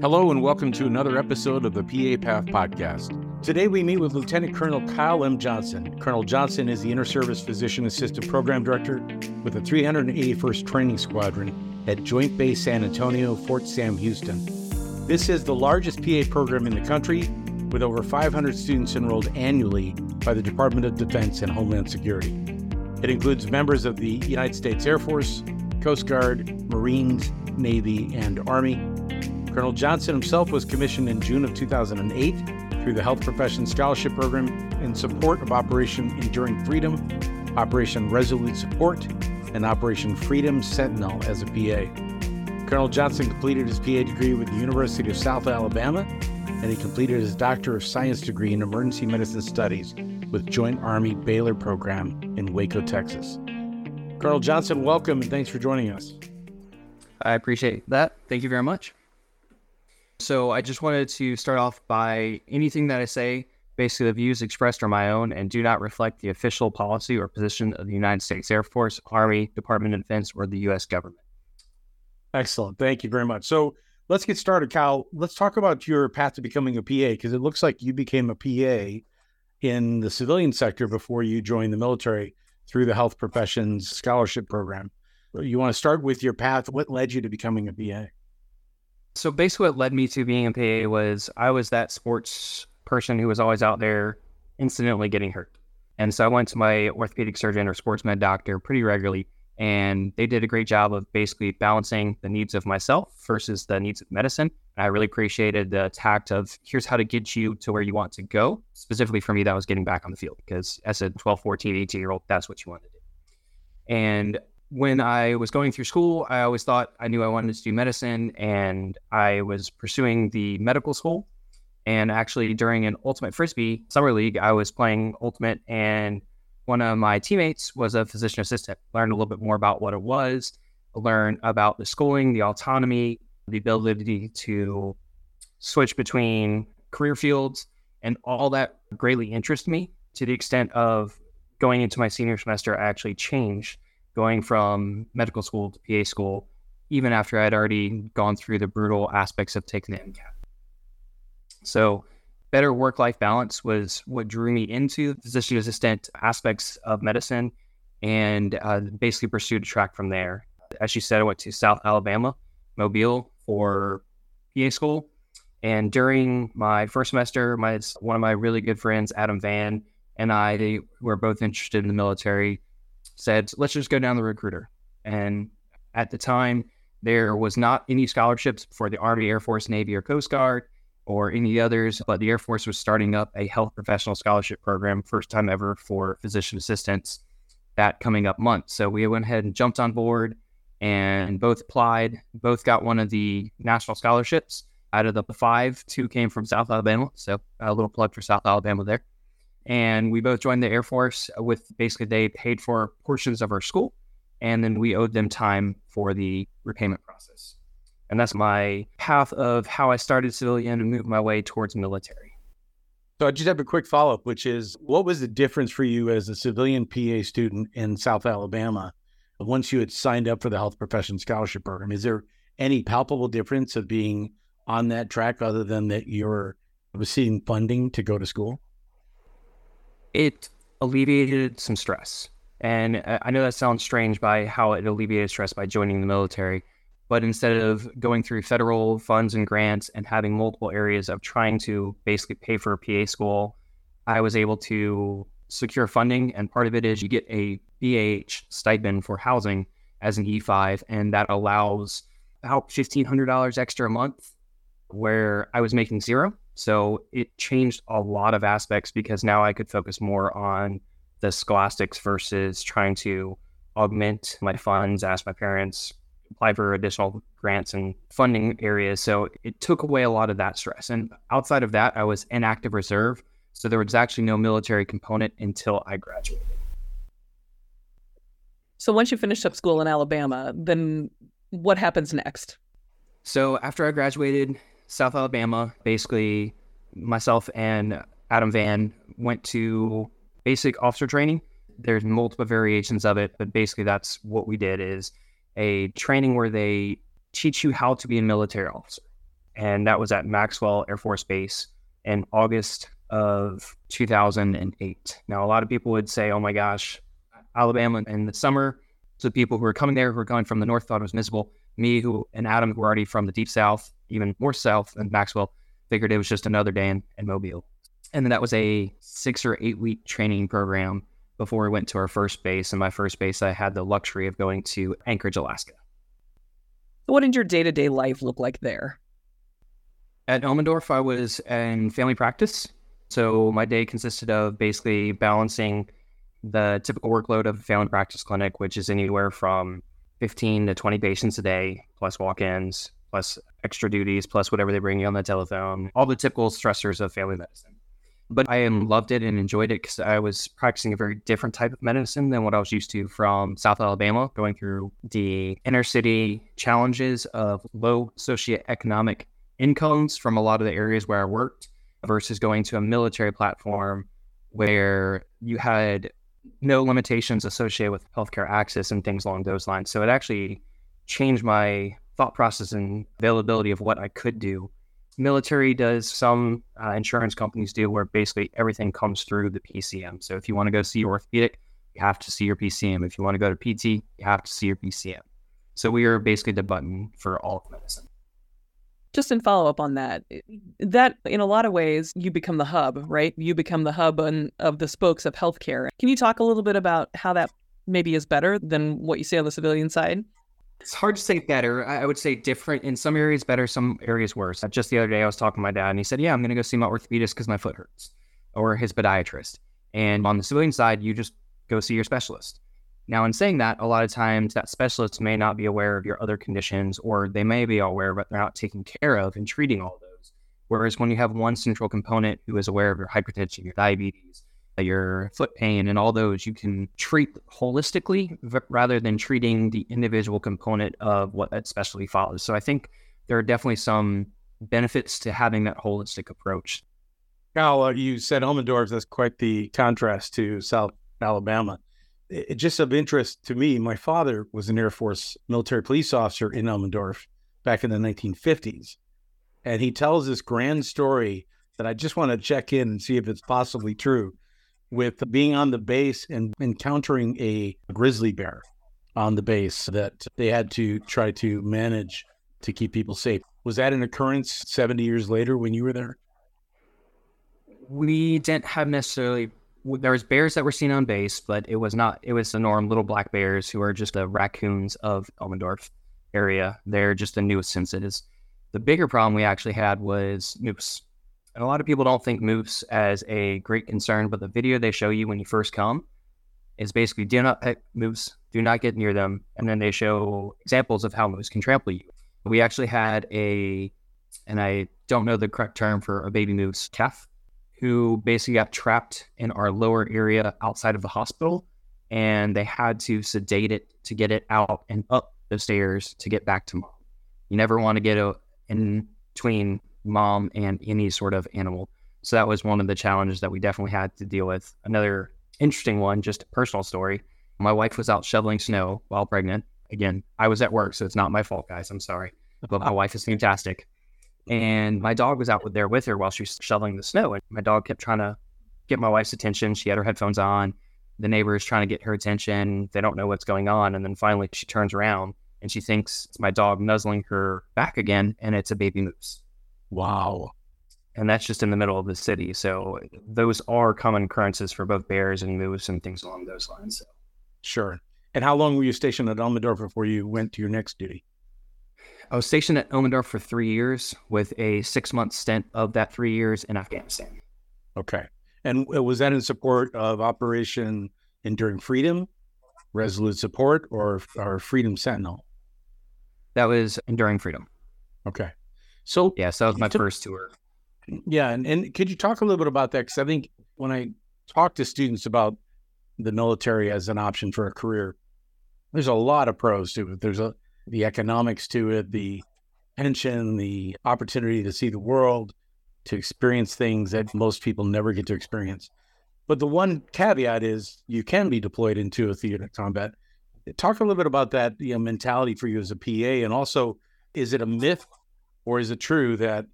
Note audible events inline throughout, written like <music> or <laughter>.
Hello, and welcome to another episode of the PA Path Podcast. Today, we meet with Lieutenant Colonel Kyle M. Johnston. Colonel Johnston is the Inter Service Physician Assistant Program Director with the 381st Training Squadron at Joint Base San Antonio, Fort Sam Houston. This is the largest PA program in the country, with over 500 students enrolled annually by the Department of Defense and Homeland Security. It includes members of the United States Air Force, Coast Guard, Marines, Navy, and Army. Colonel Johnston himself was commissioned in June of 2008 through the Health Profession Scholarship Program in support of Operation Enduring Freedom, Operation Resolute Support, and Operation Freedom Sentinel as a PA. Colonel Johnston completed his PA degree with the University of South Alabama, and he completed his Doctor of Science degree in Emergency Medicine Studies with Joint Army Baylor Program in Waco, Texas. Colonel Johnston, welcome and thanks for joining us. I appreciate that. Thank you very much. So, I just wanted to start off by anything that I say, basically, the views expressed are my own and do not reflect the official policy or position of the United States Air Force, Army, Department of Defense, or the U.S. government. Excellent. Thank you very much. So, let's get started, Kyle. Let's talk about your path to becoming a PA because it looks like you became a PA in the civilian sector before you joined the military through the Health Professions Scholarship Program. You want to start with your path. What led you to becoming a PA? So basically, what led me to being a PA was I was that sports person who was always out there incidentally getting hurt. And so I went to my orthopedic surgeon or sports med doctor pretty regularly, and they did a great job of basically balancing the needs of myself versus the needs of medicine. And I really appreciated the tact of here's how to get you to where you want to go. Specifically for me, that was getting back on the field because as a 12, 14, 18 year old, that's what you want to do. And when I was going through school, I always thought I knew I wanted to do medicine, and I was pursuing the medical school. And actually, during an Ultimate Frisbee summer league, I was playing Ultimate, and one of my teammates was a physician assistant. Learned a little bit more about what it was, learned about the schooling, the autonomy, the ability to switch between career fields, and all that greatly interested me to the extent of going into my senior semester, I actually changed going from medical school to PA school, even after I'd already gone through the brutal aspects of taking the MCAT. So, better work life balance was what drew me into the physician assistant aspects of medicine and uh, basically pursued a track from there. As you said, I went to South Alabama, Mobile for PA school. And during my first semester, my one of my really good friends, Adam Van, and I were both interested in the military said, let's just go down the recruiter. And at the time, there was not any scholarships for the Army, Air Force, Navy, or Coast Guard or any others, but the Air Force was starting up a health professional scholarship program, first time ever for physician assistants that coming up month. So we went ahead and jumped on board and both applied, both got one of the national scholarships. Out of the five, two came from South Alabama. So a little plug for South Alabama there and we both joined the Air Force with basically they paid for portions of our school, and then we owed them time for the repayment process. And that's my path of how I started civilian and moved my way towards military. So I just have a quick follow up, which is what was the difference for you as a civilian PA student in South Alabama once you had signed up for the Health Profession Scholarship Program? Is there any palpable difference of being on that track other than that you're receiving funding to go to school? It alleviated some stress. And uh, I know that sounds strange by how it alleviated stress by joining the military, but instead of going through federal funds and grants and having multiple areas of trying to basically pay for a PA school, I was able to secure funding. And part of it is you get a BAH stipend for housing as an E5, and that allows about $1,500 extra a month where I was making zero. So it changed a lot of aspects because now I could focus more on the scholastics versus trying to augment my funds, ask my parents, apply for additional grants and funding areas. So it took away a lot of that stress. And outside of that, I was in active reserve. So there was actually no military component until I graduated. So once you finished up school in Alabama, then what happens next? So after I graduated, South Alabama. Basically, myself and Adam Van went to basic officer training. There's multiple variations of it, but basically that's what we did is a training where they teach you how to be a military officer. and that was at Maxwell Air Force Base in August of 2008. Now, a lot of people would say, oh my gosh, Alabama in the summer. So people who were coming there, who were coming from the north, thought it was miserable. Me, who and Adam, who were already from the deep south, even more south than Maxwell, figured it was just another day in, in Mobile. And then that was a six or eight week training program before we went to our first base. And my first base, I had the luxury of going to Anchorage, Alaska. What did your day to day life look like there? At Elmendorf, I was in family practice. So my day consisted of basically balancing the typical workload of a family practice clinic, which is anywhere from 15 to 20 patients a day, plus walk ins, plus extra duties, plus whatever they bring you on the telephone, all the typical stressors of family medicine. But I loved it and enjoyed it because I was practicing a very different type of medicine than what I was used to from South Alabama, going through the inner city challenges of low socioeconomic incomes from a lot of the areas where I worked versus going to a military platform where you had no limitations associated with healthcare access and things along those lines. So it actually changed my thought process and availability of what I could do. Military does, some uh, insurance companies do, where basically everything comes through the PCM. So if you want to go see your orthopedic, you have to see your PCM. If you want to go to PT, you have to see your PCM. So we are basically the button for all of medicine just in follow up on that, that in a lot of ways you become the hub, right? You become the hub on, of the spokes of healthcare. Can you talk a little bit about how that maybe is better than what you see on the civilian side? It's hard to say better. I would say different. In some areas, better. Some areas, worse. Just the other day, I was talking to my dad, and he said, "Yeah, I'm going to go see my orthopedist because my foot hurts," or his podiatrist. And on the civilian side, you just go see your specialist. Now, in saying that, a lot of times that specialist may not be aware of your other conditions, or they may be aware, but they're not taking care of and treating all those. Whereas when you have one central component who is aware of your hypertension, your diabetes, your foot pain, and all those, you can treat holistically rather than treating the individual component of what that specialty follows. So I think there are definitely some benefits to having that holistic approach. Kyle, uh, you said Elmendorf. That's quite the contrast to South Alabama it, just of interest to me, my father was an Air Force military police officer in Elmendorf back in the 1950s. And he tells this grand story that I just want to check in and see if it's possibly true with being on the base and encountering a grizzly bear on the base that they had to try to manage to keep people safe. Was that an occurrence 70 years later when you were there? We didn't have necessarily there was bears that were seen on base, but it was not. It was the norm. Little black bears who are just the raccoons of Elmendorf area. They're just the newest incidents. The bigger problem we actually had was moose, and a lot of people don't think moose as a great concern. But the video they show you when you first come is basically do not pet moose, do not get near them, and then they show examples of how moose can trample you. We actually had a, and I don't know the correct term for a baby moose calf who basically got trapped in our lower area outside of the hospital. And they had to sedate it to get it out and up the stairs to get back to mom. You never want to get a, in between mom and any sort of animal. So that was one of the challenges that we definitely had to deal with. Another interesting one, just a personal story. My wife was out shoveling snow while pregnant. Again, I was at work, so it's not my fault, guys. I'm sorry. But my wife is fantastic. And my dog was out there with her while she was shoveling the snow. And my dog kept trying to get my wife's attention. She had her headphones on. The neighbor is trying to get her attention. They don't know what's going on. And then finally she turns around and she thinks it's my dog nuzzling her back again. And it's a baby moose. Wow. And that's just in the middle of the city. So those are common occurrences for both bears and moose and things along those lines. So. Sure. And how long were you stationed at Elmendorf before you went to your next duty? I was stationed at Elmendorf for three years with a six month stint of that three years in Afghanistan. Okay. And was that in support of Operation Enduring Freedom, Resolute Support, or, or Freedom Sentinel? That was Enduring Freedom. Okay. So, yeah, so that was my first tour. Yeah. And, and could you talk a little bit about that? Because I think when I talk to students about the military as an option for a career, there's a lot of pros to it. There's a the economics to it, the pension, the opportunity to see the world, to experience things that most people never get to experience. But the one caveat is you can be deployed into a theater of combat. Talk a little bit about that you know, mentality for you as a PA, and also, is it a myth Or is it true that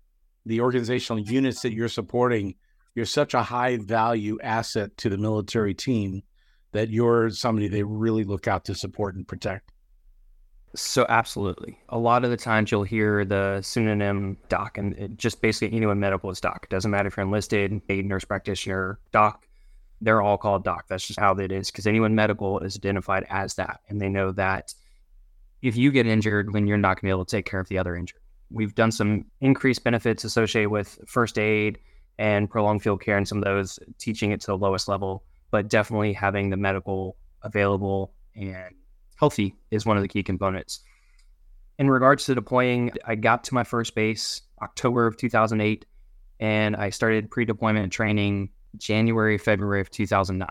the organizational units that you're supporting, you're such a high value asset to the military team that you're somebody they really look out to support and protect? So absolutely. A lot of the times you'll hear the synonym doc and just basically anyone medical is doc. It doesn't matter if you're enlisted, a nurse practitioner, doc, they're all called doc. That's just how it is because anyone medical is identified as that. And they know that if you get injured, then you're not going to be able to take care of the other injured. We've done some increased benefits associated with first aid and prolonged field care and some of those teaching it to the lowest level, but definitely having the medical available and healthy is one of the key components. In regards to deploying, I got to my first base October of 2008, and I started pre deployment training January, February of 2009.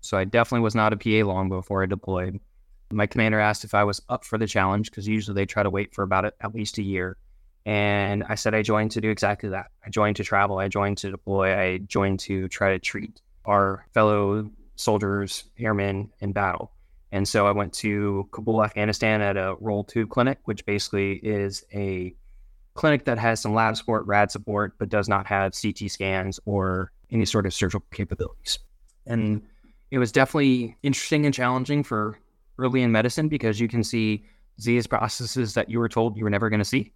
So I definitely was not a PA long before I deployed. My commander asked if I was up for the challenge because usually they try to wait for about at least a year. And I said I joined to do exactly that. I joined to travel, I joined to deploy, I joined to try to treat our fellow soldiers, airmen in battle. And so I went to Kabul, Afghanistan at a Role 2 clinic, which basically is a clinic that has some lab support, rad support, but does not have CT scans or any sort of surgical capabilities. And it was definitely interesting and challenging for early in medicine because you can see disease processes that you were told you were never going to see.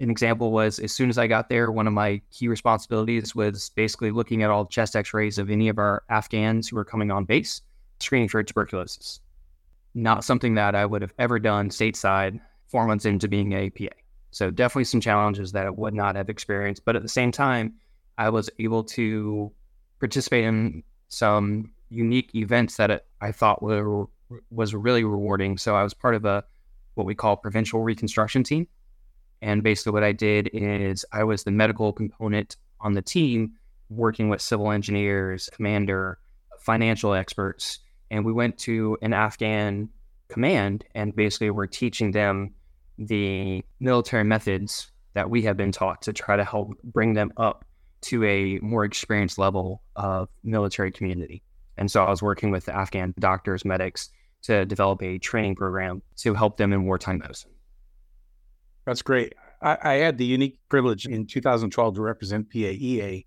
An example was as soon as I got there, one of my key responsibilities was basically looking at all chest x rays of any of our Afghans who were coming on base screening for tuberculosis. Not something that I would have ever done stateside four months into being a PA. So definitely some challenges that I would not have experienced. But at the same time, I was able to participate in some unique events that I thought were was really rewarding. So I was part of a what we call provincial reconstruction team. And basically what I did is I was the medical component on the team working with civil engineers, commander, financial experts and we went to an Afghan command and basically we're teaching them the military methods that we have been taught to try to help bring them up to a more experienced level of military community. And so I was working with the Afghan doctors, medics to develop a training program to help them in wartime medicine. That's great. I, I had the unique privilege in 2012 to represent PAEA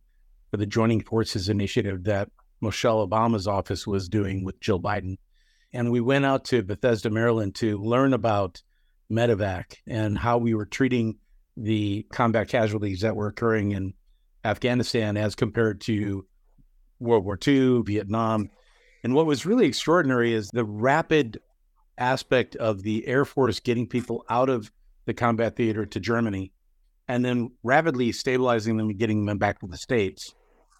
for the Joining Forces Initiative that Michelle Obama's office was doing with Jill Biden. And we went out to Bethesda, Maryland to learn about medevac and how we were treating the combat casualties that were occurring in Afghanistan as compared to World War II, Vietnam. And what was really extraordinary is the rapid aspect of the Air Force getting people out of the combat theater to Germany and then rapidly stabilizing them and getting them back to the States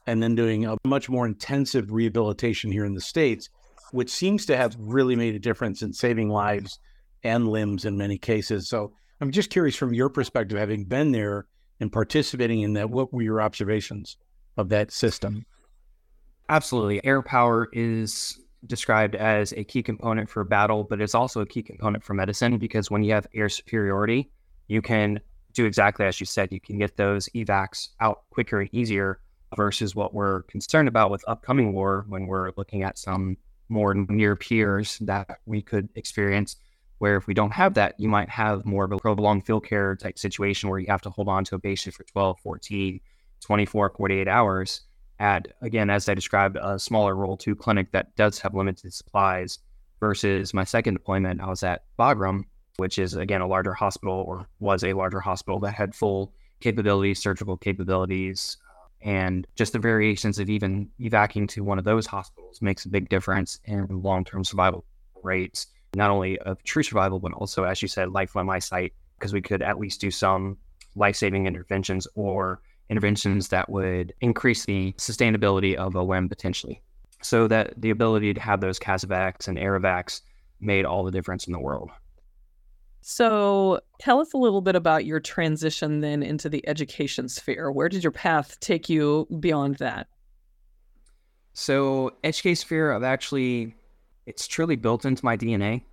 and then doing a much more intensive rehabilitation here in the States, which seems to have really made a difference in saving lives and limbs in many cases. So I'm just curious from your perspective, having been there and participating in that, what were your observations of that system? Absolutely. Air power is described as a key component for battle, but it's also a key component for medicine because when you have air superiority, you can do exactly as you said. You can get those evacs out quicker and easier versus what we're concerned about with upcoming war when we're looking at some more near peers that we could experience. Where if we don't have that, you might have more of a prolonged field care type situation where you have to hold on to a patient for 12, 14, 24, 48 hours at, again, as I described, a smaller Role 2 clinic that does have limited supplies versus my second deployment. I was at Bagram, which is, again, a larger hospital or was a larger hospital that had full capabilities, surgical capabilities, and just the variations of even evacuating to one of those hospitals makes a big difference in long term survival rates, not only of true survival, but also, as you said, life on my site, because we could at least do some life saving interventions or interventions that would increase the sustainability of a limb potentially. So that the ability to have those CASEVACs and AirEvacs made all the difference in the world. So, tell us a little bit about your transition then into the education sphere. Where did your path take you beyond that? So, education sphere, I've actually, it's truly built into my DNA.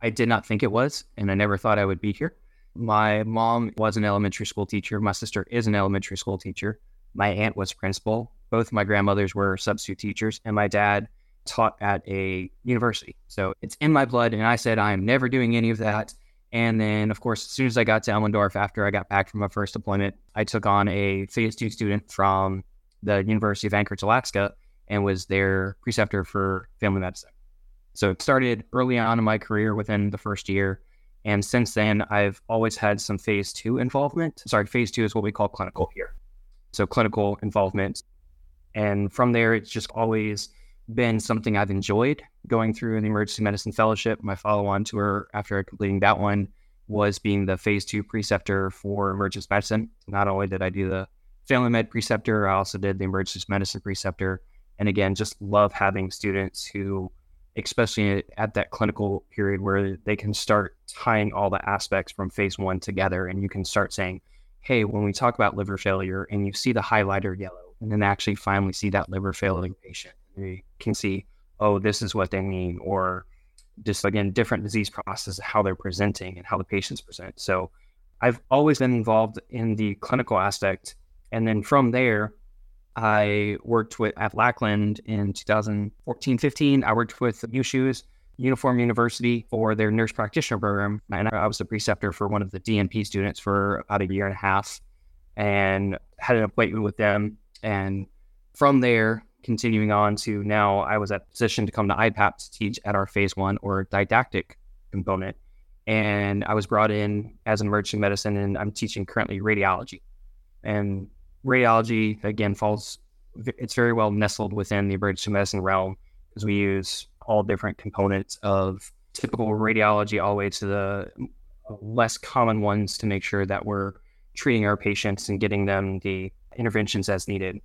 I did not think it was, and I never thought I would be here. My mom was an elementary school teacher. My sister is an elementary school teacher. My aunt was principal. Both my grandmothers were substitute teachers, and my dad taught at a university. So it's in my blood. And I said, I am never doing any of that And then, of course, as soon as I got to Elmendorf after I got back from my first deployment, I took on a phase two student from the University of Anchorage, Alaska, and was their preceptor for family medicine. So it started early on in my career within the first year. And since then, I've always had some phase two involvement. Sorry, phase two is what we call clinical here. So clinical involvement. And from there, it's just always been something I've enjoyed going through the emergency medicine fellowship. My follow on tour after completing that one was being the phase two preceptor for emergency medicine. Not only did I do the family med preceptor, I also did the emergency medicine preceptor. And again, just love having students who, especially at that clinical period where they can start tying all the aspects from phase one together and you can start saying, hey, when we talk about liver failure and you see the highlighter yellow, and then actually finally see that liver failing patient they can see, oh, this is what they mean, or just again, different disease processes, how they're presenting and how the patients present. So I've always been involved in the clinical aspect. And then from there, I worked with at Lackland in 2014 15. I worked with USUHS, Uniform University, for their nurse practitioner program. And I was a preceptor for one of the DNP students for about a year and a half and had an appointment with them. And from there, continuing on to now, I was at a position to come to IPAP to teach at our phase one or didactic component. And I was brought in as an emergency medicine, and I'm teaching currently radiology. And radiology, again, falls, it's very well nestled within the emergency medicine realm because we use all different components of typical radiology all the way to the less common ones to make sure that we're treating our patients and getting them the interventions as needed.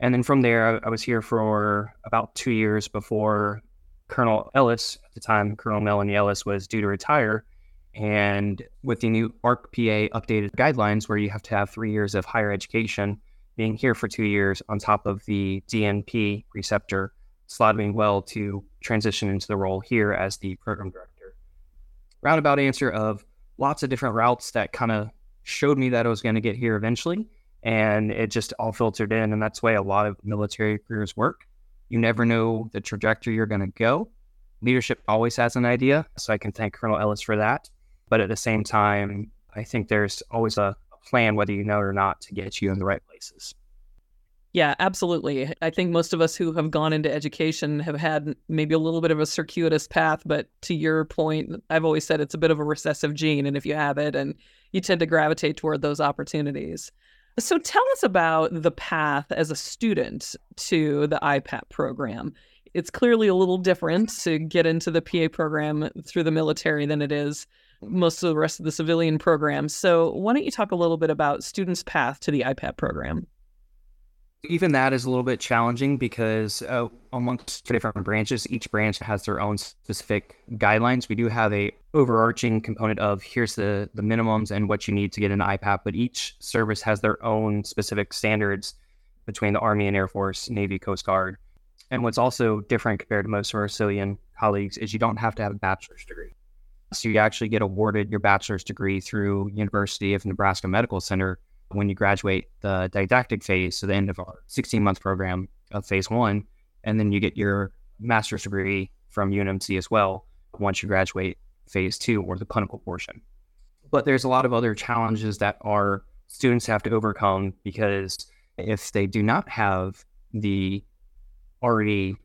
And then from there, I, I was here for about two years before Colonel Ellis, at the time, Colonel Melanie Ellis was due to retire. And with the new ARC-PA updated guidelines, where you have to have three years of higher education, being here for two years on top of the DNP preceptor, slotted me well to transition into the role here as the program director. Roundabout answer of lots of different routes that kind of showed me that I was going to get here eventually and it just all filtered in. And that's the way a lot of military careers work. You never know the trajectory you're going to go. Leadership always has an idea. So I can thank Colonel Ellis for that. But at the same time, I think there's always a plan, whether you know it or not, to get you in the right places. Yeah, absolutely. I think most of us who have gone into education have had maybe a little bit of a circuitous path, but to your point, I've always said it's a bit of a recessive gene. And if you have it, and you tend to gravitate toward those opportunities. So tell us about the path as a student to the IPAP program. It's clearly a little different to get into the PA program through the military than it is most of the rest of the civilian programs. So why don't you talk a little bit about students' path to the IPAP program? even that is a little bit challenging because uh, amongst different branches, each branch has their own specific guidelines. We do have a overarching component of here's the the minimums and what you need to get an IPAP, but each service has their own specific standards between the Army and Air Force, Navy, Coast Guard. And what's also different compared to most of our civilian colleagues is you don't have to have a bachelor's degree. So you actually get awarded your bachelor's degree through University of Nebraska Medical Center when you graduate the didactic phase, so the end of our 16 month program of phase one, and then you get your master's degree from UNMC as well once you graduate phase two or the clinical portion. But there's a lot of other challenges that our students have to overcome because if they do not have the already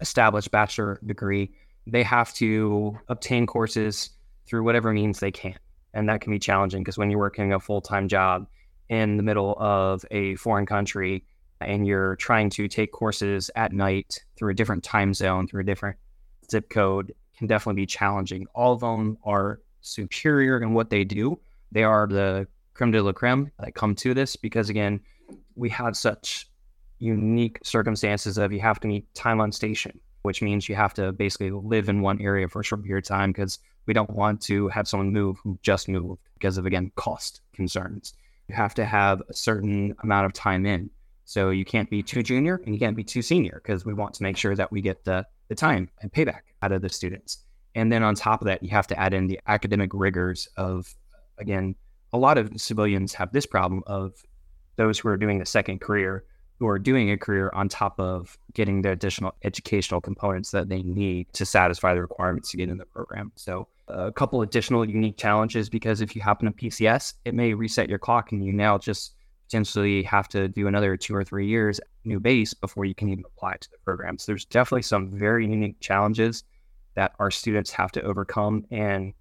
established bachelor degree, they have to obtain courses through whatever means they can. And that can be challenging because when you're working a full time job, in the middle of a foreign country and you're trying to take courses at night through a different time zone, through a different zip code, can definitely be challenging. All of them are superior in what they do. They are the creme de la creme that come to this because, again, we have such unique circumstances of you have to meet time on station, which means you have to basically live in one area for a short period of time because we don't want to have someone move who just moved because of, again, cost concerns you have to have a certain amount of time in. So you can't be too junior and you can't be too senior because we want to make sure that we get the, the time and payback out of the students. And then on top of that, you have to add in the academic rigors of, again, a lot of civilians have this problem of those who are doing a second career who are doing a career on top of getting the additional educational components that they need to satisfy the requirements to get in the program. So, a couple additional unique challenges because if you happen to PCS, it may reset your clock and you now just potentially have to do another two or three years new base before you can even apply to the program. So, there's definitely some very unique challenges that our students have to overcome and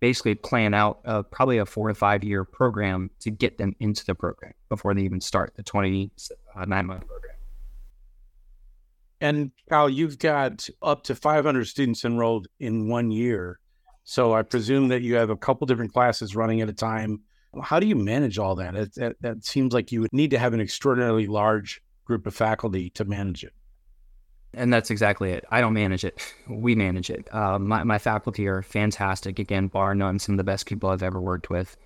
basically plan out uh, probably a four to five year program to get them into the program before they even start the 29 uh, month program. And Kyle, you've got up to 500 students enrolled in one year. So I presume that you have a couple different classes running at a time. How do you manage all that? It, that? That seems like you would need to have an extraordinarily large group of faculty to manage it. And that's exactly it. I don't manage it. <laughs> We manage it. Uh, my, my faculty are fantastic. Again, bar none, some of the best people I've ever worked with.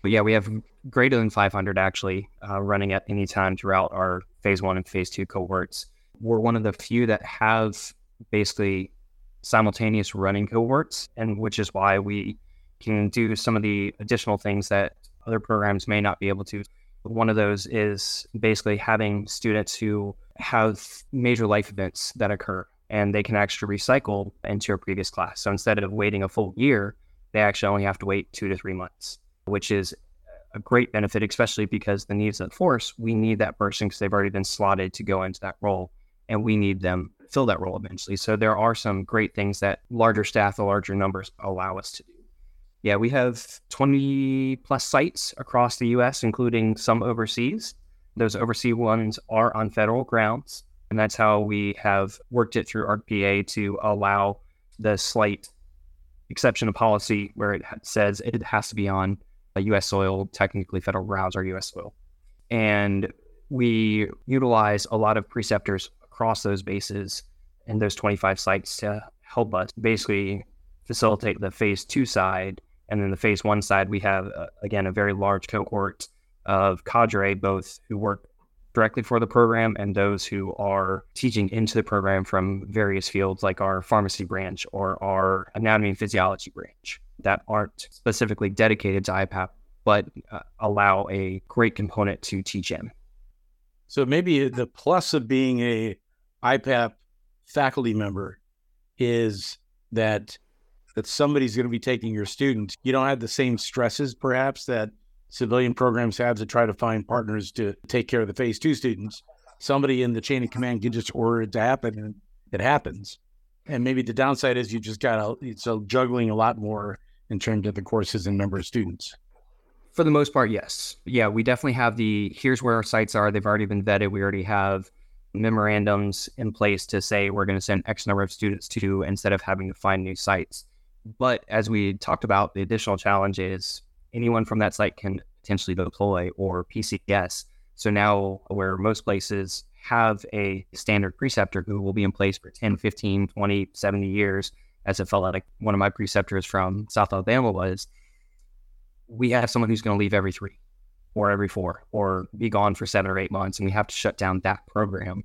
But yeah, we have greater than 500 actually uh, running at any time throughout our phase one and phase two cohorts. We're one of the few that have basically simultaneous running cohorts, and which is why we can do some of the additional things that other programs may not be able to. One of those is basically having students who have major life events that occur and they can actually recycle into a previous class. So instead of waiting a full year, they actually only have to wait two to three months, which is a great benefit, especially because the needs of the force, we need that person because they've already been slotted to go into that role and we need them fill that role eventually. So there are some great things that larger staff, the larger numbers allow us to do. Yeah, we have 20 plus sites across the US, including some overseas. Those overseas ones are on federal grounds. And that's how we have worked it through ARCPA to allow the slight exception of policy where it says it has to be on U.S. soil, technically federal grounds or U.S. soil. And we utilize a lot of preceptors across those bases and those 25 sites to help us basically facilitate the phase two side. And then the phase one side, we have, uh, again, a very large cohort of cadre, both who work directly for the program and those who are teaching into the program from various fields like our pharmacy branch or our anatomy and physiology branch that aren't specifically dedicated to IPAP, but uh, allow a great component to teach in. So maybe the plus of being a IPAP faculty member is that that somebody's going to be taking your student. You don't have the same stresses, perhaps, that civilian programs have to try to find partners to take care of the phase two students. Somebody in the chain of command can just order it to happen and it happens. And maybe the downside is you just got it's a juggling a lot more in terms of the courses and number of students. For the most part, yes. Yeah, we definitely have the here's where our sites are. They've already been vetted. We already have memorandums in place to say we're going to send X number of students to instead of having to find new sites. But as we talked about, the additional challenge is anyone from that site can potentially deploy or PCS. So now, where most places have a standard preceptor who will be in place for 10, 15, 20, 70 years, as it felt like one of my preceptors from South Alabama was, we have someone who's going to leave every three or every four or be gone for seven or eight months. And we have to shut down that program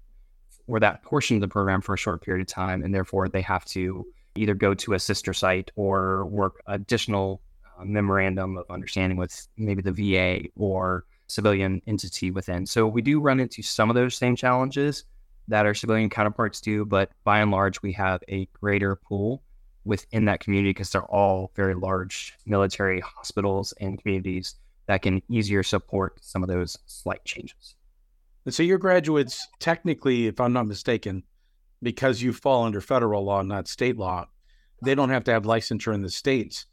or that portion of the program for a short period of time. And therefore, they have to either go to a sister site or work additional uh, memorandum of understanding with maybe the VA or civilian entity within. So we do run into some of those same challenges that our civilian counterparts do, but by and large, we have a greater pool within that community because they're all very large military hospitals and communities that can easier support some of those slight changes. And so your graduates, technically, if I'm not mistaken, because you fall under federal law, not state law, they don't have to have licensure in the states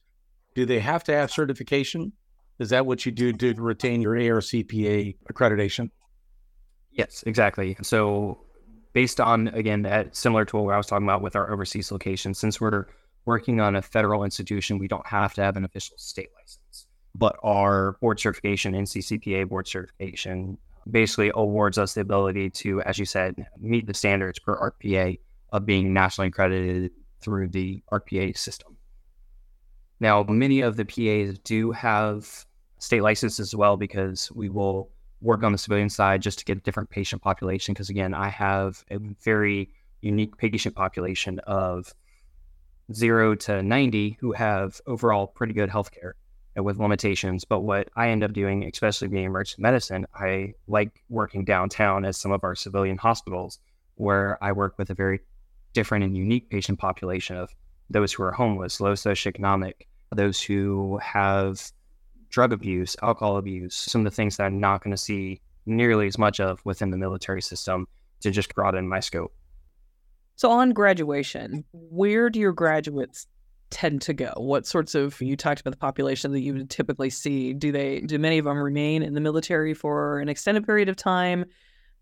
do they have to have certification? Is that what you do to retain your ARCPA accreditation? Yes, exactly. So, based on again, that similar to what I was talking about with our overseas location, since we're working on a federal institution, we don't have to have an official state license. But our board certification, NCCPA board certification, basically awards us the ability to, as you said, meet the standards per RPA of being nationally accredited through the ARC-PA system. Now, many of the PAs do have state licenses as well because we will work on the civilian side just to get a different patient population. Because again, I have a very unique patient population of zero to 90 who have overall pretty good health care. Uh, with limitations. But what I end up doing, especially being emergency medicine, I like working downtown at some of our civilian hospitals where I work with a very different and unique patient population of those who are homeless, low socioeconomic, those who have drug abuse, alcohol abuse, some of the things that I'm not going to see nearly as much of within the military system to just broaden my scope. So, on graduation, where do your graduates tend to go? What sorts of you talked about the population that you would typically see? Do they do many of them remain in the military for an extended period of time?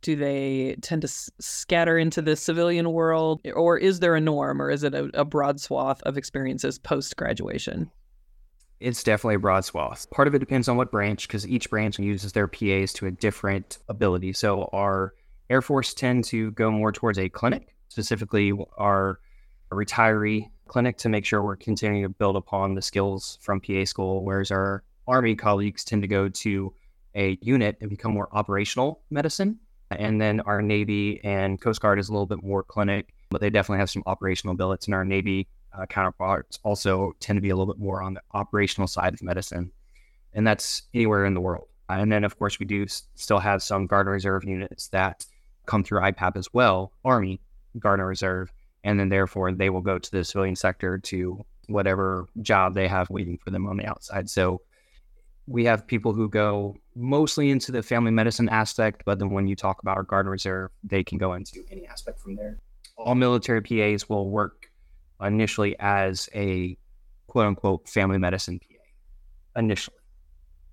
Do they tend to s- scatter into the civilian world, or is there a norm, or is it a, a broad swath of experiences post graduation? It's definitely a broad swath. Part of it depends on what branch, because each branch uses their PAs to a different ability. So our Air Force tend to go more towards a clinic, specifically our retiree clinic, to make sure we're continuing to build upon the skills from PA school. Whereas our Army colleagues tend to go to a unit and become more operational medicine. And then our Navy and Coast Guard is a little bit more clinic, but they definitely have some operational billets. And our Navy uh, counterparts also tend to be a little bit more on the operational side of medicine. And that's anywhere in the world. And then, of course, we do s- still have some Guard and Reserve units that come through IPAP as well, Army, Guard and Reserve. And then, therefore, they will go to the civilian sector to whatever job they have waiting for them on the outside. So we have people who go mostly into the family medicine aspect, but then when you talk about our Guard Reserve, they can go into any aspect from there. All military PAs will work initially as a quote unquote family medicine PA initially.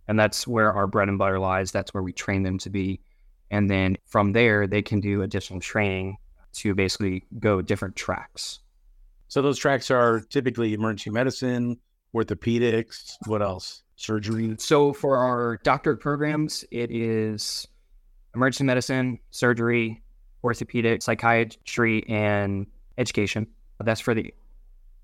And that's where our bread and butter lies. That's where we train them to be. And then from there, they can do additional training to basically go different tracks. So those tracks are typically emergency medicine, orthopedics, what else? Surgery. So for our doctorate programs, it is emergency medicine, surgery, orthopedic, psychiatry, and education. That's for the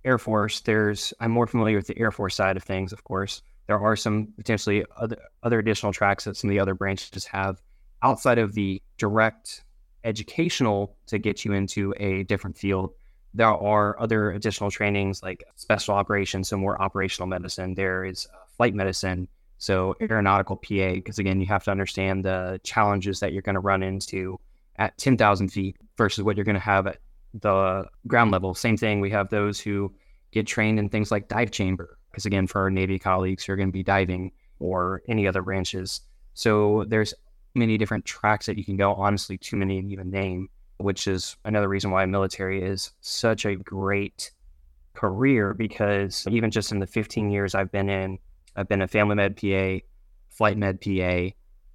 Air Force. There's I'm more familiar with the Air Force side of things, of course. There are some potentially other, other additional tracks that some of the other branches have outside of the direct educational to get you into a different field. There are other additional trainings like special operations, so more operational medicine. There is uh, flight medicine, so aeronautical PA, because again, you have to understand the challenges that you're going to run into at 10,000 feet versus what you're going to have at the ground level. Same thing, we have those who get trained in things like dive chamber, because again, for our Navy colleagues who are going to be diving or any other branches. So there's many different tracks that you can go, honestly, too many to even name, which is another reason why military is such a great career because even just in the 15 years I've been in, I've been a family med PA, flight med PA,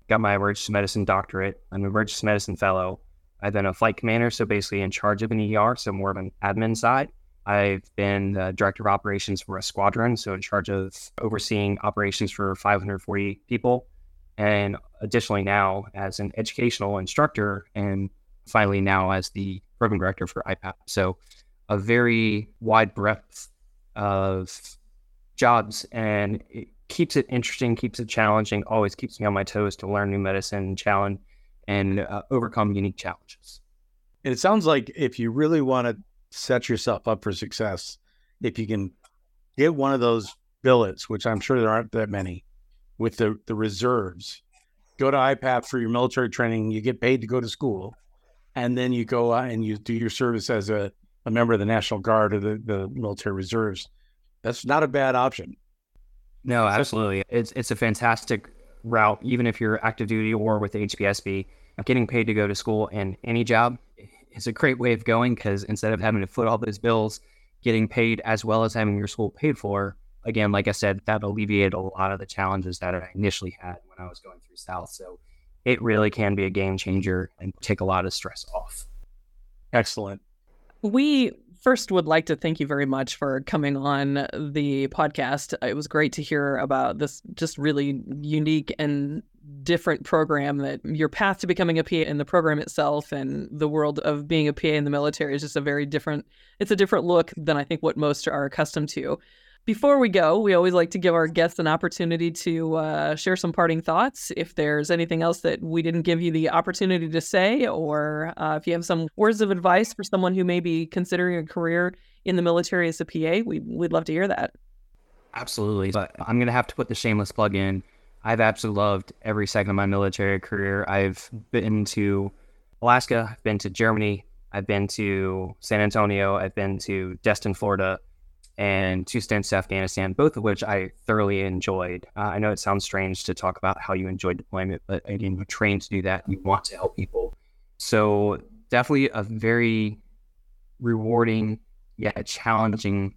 got my emergency medicine doctorate, I'm an emergency medicine fellow. I've been a flight commander, so basically in charge of an ER, so more of an admin side. I've been the director of operations for a squadron, so in charge of overseeing operations for 540 people. And additionally, now as an educational instructor, and finally now as the program director for IPAP. So a very wide breadth of jobs, and it keeps it interesting, keeps it challenging, always keeps me on my toes to learn new medicine, challenge, and uh, overcome unique challenges. And it sounds like if you really want to set yourself up for success, if you can get one of those billets, which I'm sure there aren't that many, with the, the reserves, go to IPAP for your military training, you get paid to go to school, and then you go out and you do your service as a, a member of the National Guard or the, the military reserves. That's not a bad option. No, absolutely. It's it's a fantastic route, even if you're active duty or with HPSP. Getting paid to go to school and any job is a great way of going because instead of having to foot all those bills, getting paid as well as having your school paid for, again, like I said, that alleviated a lot of the challenges that I initially had when I was going through South. So it really can be a game changer and take a lot of stress off. Excellent. We first would like to thank you very much for coming on the podcast. Uh, it was great to hear about this just really unique and different program that your path to becoming a PA in the program itself and the world of being a PA in the military is just a very different it's a different look than I think what most are accustomed to. Before we go, we always like to give our guests an opportunity to uh, share some parting thoughts. If there's anything else that we didn't give you the opportunity to say, or uh, if you have some words of advice for someone who may be considering a career in the military as a PA, we, we'd love to hear that. Absolutely. But I'm going to have to put the shameless plug in. I've absolutely loved every second of my military career. I've been to Alaska, I've been to Germany, I've been to San Antonio, I've been to Destin, Florida, and two stints to Afghanistan, both of which I thoroughly enjoyed. Uh, I know it sounds strange to talk about how you enjoyed deployment, but again, you're trained to do that. You want to help people. So, definitely a very rewarding yet challenging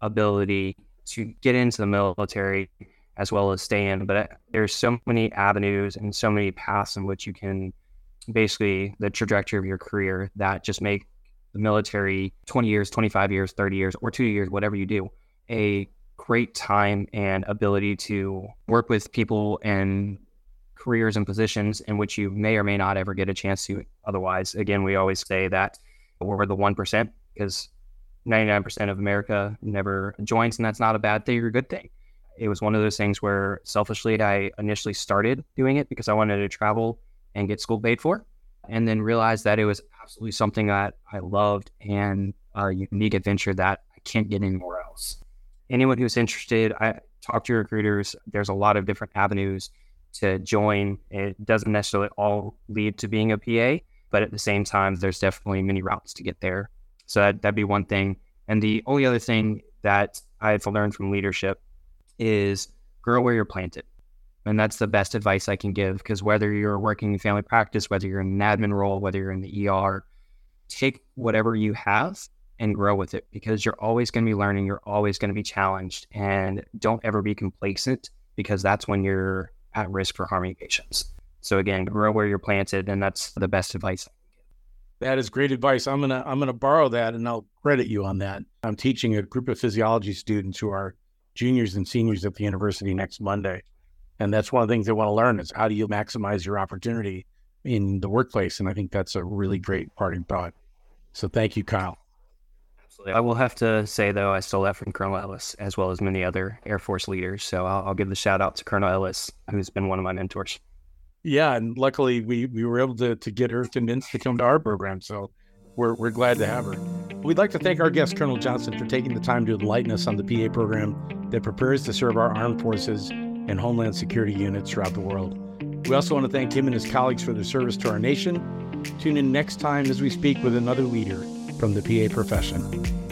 ability to get into the military as well as stay in. But uh, there's so many avenues and so many paths in which you can basically the trajectory of your career that just make the military 20 years, 25 years, 30 years, or two years, whatever you do, a great time and ability to work with people and careers and positions in which you may or may not ever get a chance to otherwise. Again, we always say that we're the 1% because 99% of America never joins, and that's not a bad thing or a good thing. It was one of those things where selfishly, I initially started doing it because I wanted to travel and get school paid for, and then realized that it was absolutely something that I loved and a unique adventure that I can't get anywhere else. Anyone who's interested, I talk to recruiters. There's a lot of different avenues to join. It doesn't necessarily all lead to being a PA, but at the same time, there's definitely many routes to get there. So that, that'd be one thing. And the only other thing that I've learned from leadership is grow where you're planted. And that's the best advice I can give because whether you're working in family practice, whether you're in an admin role, whether you're in the ER, take whatever you have and grow with it because you're always going to be learning. You're always going to be challenged. And don't ever be complacent because that's when you're at risk for harming patients. So again, grow where you're planted. And that's the best advice. That is great advice. I'm gonna I'm gonna borrow that and I'll credit you on that. I'm teaching a group of physiology students who are juniors and seniors at the university next Monday. And that's one of the things they want to learn is how do you maximize your opportunity in the workplace? And I think that's a really great parting thought. So thank you, Kyle. Absolutely. I will have to say, though, I stole that from Colonel Ellis as well as many other Air Force leaders. So I'll, I'll give the shout out to Colonel Ellis, who's been one of my mentors. Yeah, and luckily we, we were able to, to get her convinced to come to our program. So we're, we're glad to have her. We'd like to thank our guest, Colonel Johnston, for taking the time to enlighten us on the PA program that prepares to serve our armed forces and Homeland Security units throughout the world. We also want to thank him and his colleagues for their service to our nation. Tune in next time as we speak with another leader from the PA profession.